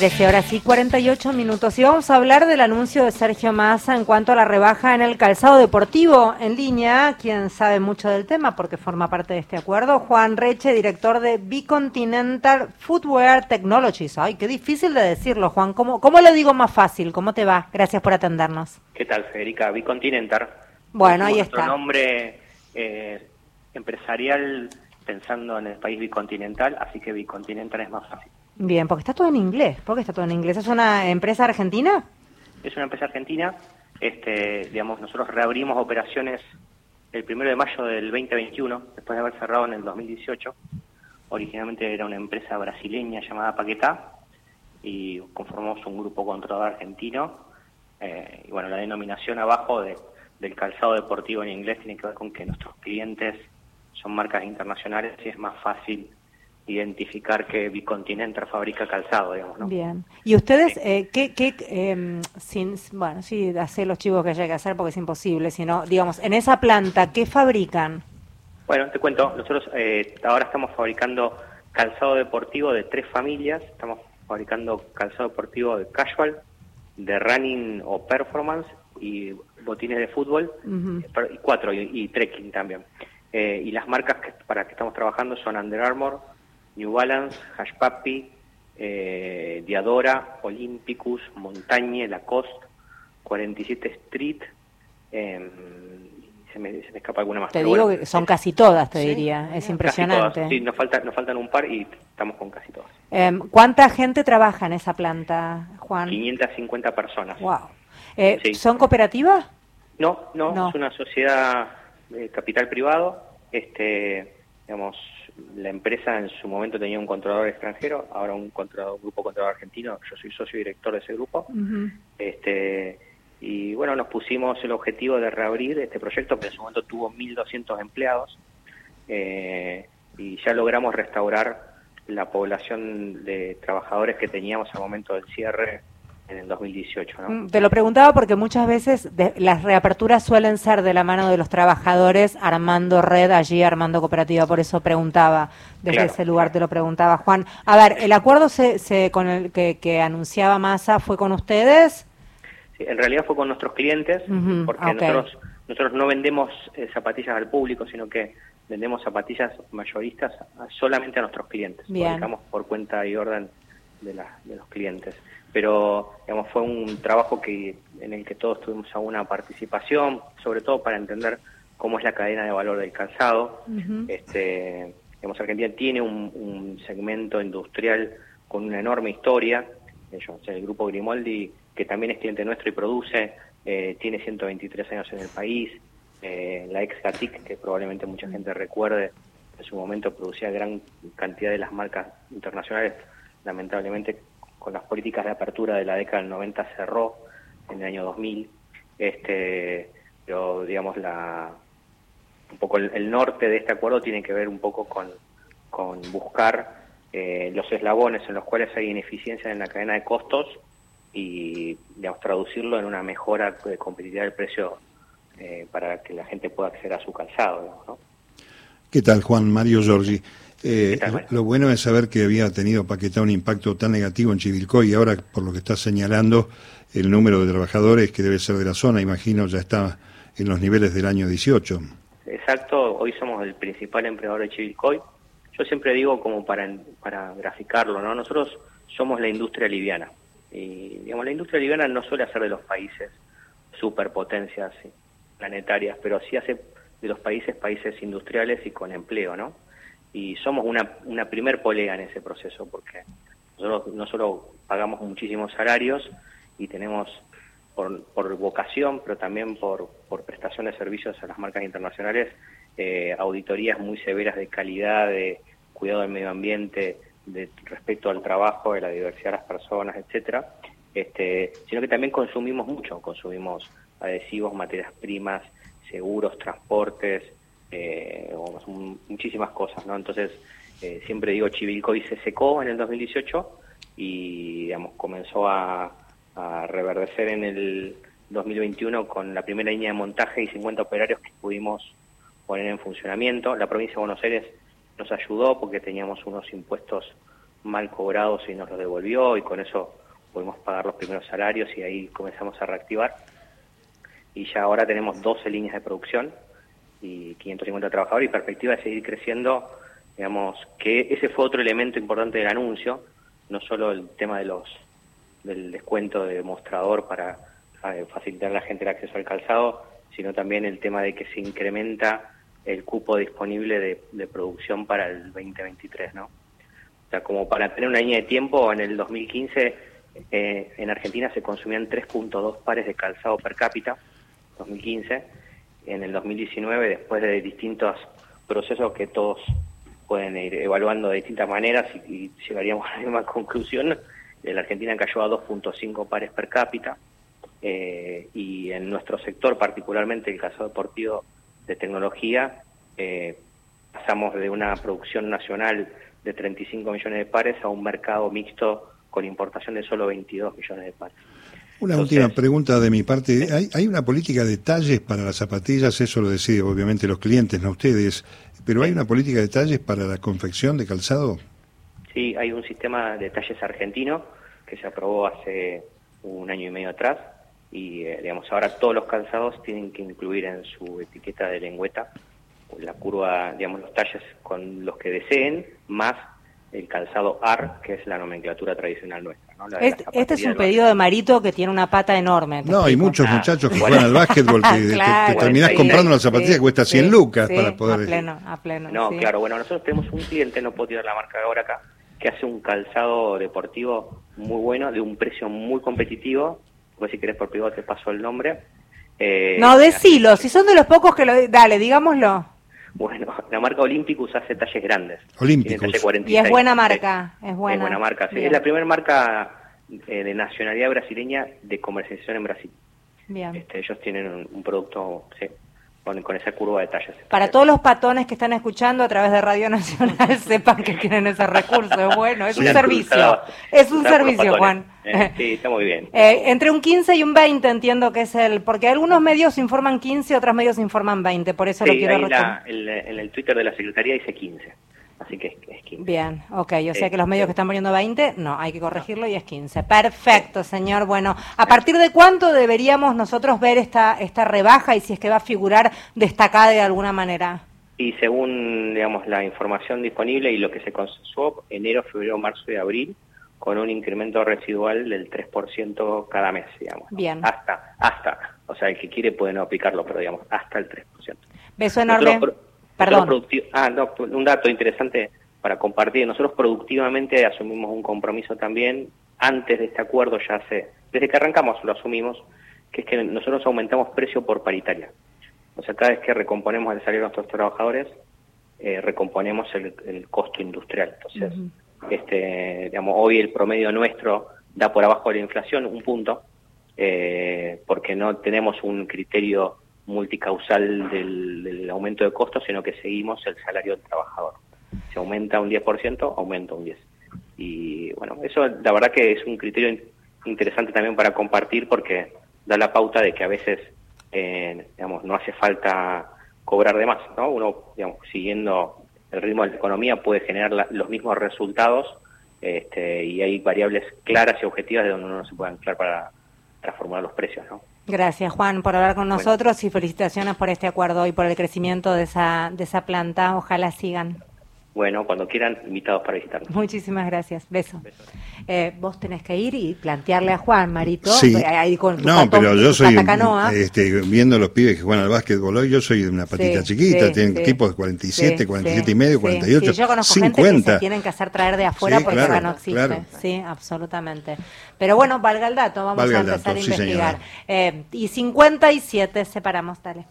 13 horas y 48 minutos. Y vamos a hablar del anuncio de Sergio Massa en cuanto a la rebaja en el calzado deportivo en línea. Quien sabe mucho del tema porque forma parte de este acuerdo, Juan Reche, director de Bicontinental Footwear Technologies. Ay, qué difícil de decirlo, Juan. ¿Cómo, cómo lo digo más fácil? ¿Cómo te va? Gracias por atendernos. ¿Qué tal, Federica? Bicontinental. Bueno, ahí está. nombre eh, empresarial pensando en el país bicontinental, así que Bicontinental es más fácil. Bien, porque está todo en inglés. ¿Por qué está todo en inglés? ¿Es una empresa argentina? Es una empresa argentina. Este, digamos, nosotros reabrimos operaciones el primero de mayo del 2021, después de haber cerrado en el 2018. Originalmente era una empresa brasileña llamada Paquetá y conformamos un grupo controlador argentino. Eh, y bueno, la denominación abajo del calzado deportivo en inglés tiene que ver con que nuestros clientes son marcas internacionales y es más fácil identificar que Bicontinental fabrica calzado, digamos, ¿no? Bien. ¿Y ustedes eh, qué, qué em, sin, bueno, sí, hacer los chivos que haya que hacer porque es imposible, sino, digamos, en esa planta, ¿qué fabrican? Bueno, te cuento, nosotros eh, ahora estamos fabricando calzado deportivo de tres familias, estamos fabricando calzado deportivo de casual, de running o performance y botines de fútbol, y cuatro, y, trekking también. Eh, y las marcas que, para que estamos trabajando son Under Armour, New Balance, Hash Papi, eh, Diadora, Olympicus, Montañe, Lacoste, 47 Street, eh, se, me, se me escapa alguna más. Te digo que son casi todas, te diría, es impresionante. Sí, nos, falta, nos faltan un par y estamos con casi todas. Eh, ¿Cuánta gente trabaja en esa planta, Juan? 550 personas. Wow. Eh, ¿Son cooperativas? No, no, es una sociedad de capital privado. Este, digamos, la empresa en su momento tenía un controlador extranjero, ahora un, controlador, grupo controlador argentino, yo soy socio director de ese grupo. este Y bueno, nos pusimos el objetivo de reabrir este proyecto, que en su momento tuvo 1.200 empleados, eh, y ya logramos restaurar la población de trabajadores que teníamos al momento del cierre en el 2018. ¿no? Mm, te lo preguntaba porque muchas veces las reaperturas suelen ser de la mano de los trabajadores armando red allí, armando cooperativa, por eso preguntaba, desde ese lugar te lo preguntaba Juan. A ver, ¿el acuerdo se, se con el que, anunciaba Massa fue con ustedes? Sí, en realidad fue con nuestros clientes, porque nosotros, nosotros no vendemos eh, zapatillas al público, sino que vendemos zapatillas mayoristas solamente a nuestros clientes. Bien. por cuenta y orden de, la, de los clientes pero digamos fue un trabajo que en el que todos tuvimos alguna participación, sobre todo para entender cómo es la cadena de valor del calzado. este, digamos, Argentina tiene un, segmento industrial con una enorme historia. Ellos, el grupo Grimoldi, que también es cliente nuestro y produce, eh, tiene 123 años en el país. Eh, la ex Gatic, que probablemente mucha gente recuerde, en su momento producía gran cantidad de las marcas internacionales. Lamentablemente con las políticas de apertura de la década del 90 cerró en el año 2000, este, pero digamos la un poco el, norte de este acuerdo tiene que ver un poco con, con buscar eh, los eslabones en los cuales hay ineficiencia en la cadena de costos y digamos, traducirlo en una mejora de competitividad del precio eh, para que la gente pueda acceder a su calzado. ¿Qué tal, Juan Mario Giorgi? Eh, lo bueno es saber que había tenido Paquetá un impacto tan negativo en Chivilcoy y ahora, por lo que está señalando, el número de trabajadores que debe ser de la zona, imagino, ya está en los niveles del año 18. Exacto, hoy somos el principal empleador de Chivilcoy. Yo siempre digo como para, para graficarlo, ¿no? Nosotros somos la industria liviana. Y digamos, la industria liviana no suele hacer de los países superpotencias planetarias, pero sí hace de los países países industriales y con empleo, ¿no? Y somos una, una primer polea en ese proceso porque nosotros no solo pagamos muchísimos salarios y tenemos por, por vocación, pero también por, por prestación de servicios a las marcas internacionales, eh, auditorías muy severas de calidad, de cuidado del medio ambiente, de respecto al trabajo, de la diversidad de las personas, etcétera, este, sino que también consumimos mucho, consumimos adhesivos, materias primas, seguros, transportes, eh, muchísimas cosas, ¿no? Entonces, eh, siempre digo, Chivilcoy se secó en el 2018 y, digamos, comenzó a, reverdecer en el 2021 con la primera línea de montaje y 50 operarios que pudimos poner en funcionamiento. La provincia de Buenos Aires nos ayudó porque teníamos unos impuestos mal cobrados y nos los devolvió y con eso pudimos pagar los primeros salarios y ahí comenzamos a reactivar. Y ya ahora tenemos 12 líneas de producción y 550 trabajadores y perspectiva de seguir creciendo, digamos, que ese fue otro elemento importante del anuncio, no solo el tema de los del descuento de mostrador para eh, facilitar a la gente el acceso al calzado, sino también el tema de que se incrementa el cupo disponible de, producción para el 2023, ¿no? O sea, como para tener una línea de tiempo, en el 2015 eh, en Argentina se consumían 3.2 pares de calzado per cápita, 2015. En el 2019, después de distintos procesos que todos pueden ir evaluando de distintas maneras y, llegaríamos a la misma conclusión, la Argentina cayó a 2.5 pares per cápita eh, y en nuestro sector, particularmente el calzado deportivo de tecnología, eh, pasamos de una producción nacional de 35 millones de pares a un mercado mixto con importación de solo 22 millones de pares. Una última pregunta de mi parte. ¿Hay, ¿Hay, una política de talles para las zapatillas? Eso lo deciden obviamente los clientes, no ustedes. ¿Pero hay una política de talles para la confección de calzado? Sí, hay un sistema de talles argentino que se aprobó hace un año y medio atrás y eh, digamos ahora todos los calzados tienen que incluir en su etiqueta de lengüeta la curva, digamos los talles con los que deseen, más el calzado AR, que es la nomenclatura tradicional nuestra. este, este es un pedido de Marito que tiene una pata enorme. No, hay muchos ah, muchachos que juegan al básquetbol que, te, terminás comprando una zapatilla que cuesta 100 lucas para poder... A pleno, a pleno. No, claro, bueno, nosotros tenemos un cliente, no puedo tirar la marca ahora acá, que hace un calzado deportivo muy bueno, de un precio muy competitivo, pues si querés por privado te paso el nombre. Eh, no, decilo, si son de los pocos que lo... Dale, digámoslo. Bueno, la marca Olympicus hace talles grandes. Olympicus. Y es buena marca, es buena. Es buena marca, sí. Es la primera marca eh, de nacionalidad brasileña de comercialización en Brasil. Bien. Este, ellos tienen un, producto, sí, con, esa curva de tallas. Para todos los patones que están escuchando a través de Radio Nacional, sepan que tienen ese recurso. Bueno, es un servicio. Es un servicio, Juan. Eh, sí, está muy bien. Eh, entre un 15 y un 20 entiendo que es el... Porque algunos medios informan 15, otros medios informan 20, por eso lo quiero recordar. en el Twitter de la Secretaría dice 15 así que es 15. Bien, ok, o sea que los medios que están poniendo 20, no, hay que corregirlo y es 15. Perfecto, señor. Bueno, ¿a partir de cuánto deberíamos nosotros ver esta, esta rebaja y si es que va a figurar destacada de alguna manera? Y según, digamos, la información disponible y lo que se consensuó, enero, febrero, marzo y abril, con un incremento residual del 3% cada mes, digamos. Bien. Hasta, hasta, o sea, el que quiere puede no aplicarlo, pero digamos, hasta el 3%. Beso enorme. Perdón. Ah, no, un dato interesante para compartir. Nosotros productivamente asumimos un compromiso también, antes de este acuerdo ya hace, desde que arrancamos lo asumimos, que es que nosotros aumentamos precio por paritaria. O sea, cada vez que recomponemos el salario de nuestros trabajadores, eh, recomponemos el, costo industrial. Entonces, este, digamos, hoy el promedio nuestro da por abajo de la inflación un punto, eh, porque no tenemos un criterio multicausal del, aumento de costos, sino que seguimos el salario del trabajador. Si aumenta un 10%, aumenta un 10%. Y bueno, eso la verdad que es un criterio interesante también para compartir porque da la pauta de que a veces, eh, digamos, no hace falta cobrar de más, ¿no? Uno, digamos, siguiendo el ritmo de la economía puede generar los mismos resultados este, y hay variables claras y objetivas de donde uno no se puede anclar para transformar los precios, ¿no? Gracias, Juan, por hablar con nosotros y felicitaciones por este acuerdo y por el crecimiento de esa, de esa planta. Ojalá sigan. Bueno, cuando quieran, invitados para visitarnos. Muchísimas gracias. Beso. Eh, vos tenés que ir y plantearle a Juan, Marito. Sí. Ahí con no, pero yo soy, este, viendo los pibes que juegan al básquetbol hoy, yo soy de una patita chiquita, tienen equipos de 47, 47 y medio, 48, yo conozco 50. gente que se tienen que hacer traer de afuera porque acá no existe. Sí, absolutamente. Pero bueno, valga el dato, vamos a empezar a investigar. Eh, y 57 separamos, dale.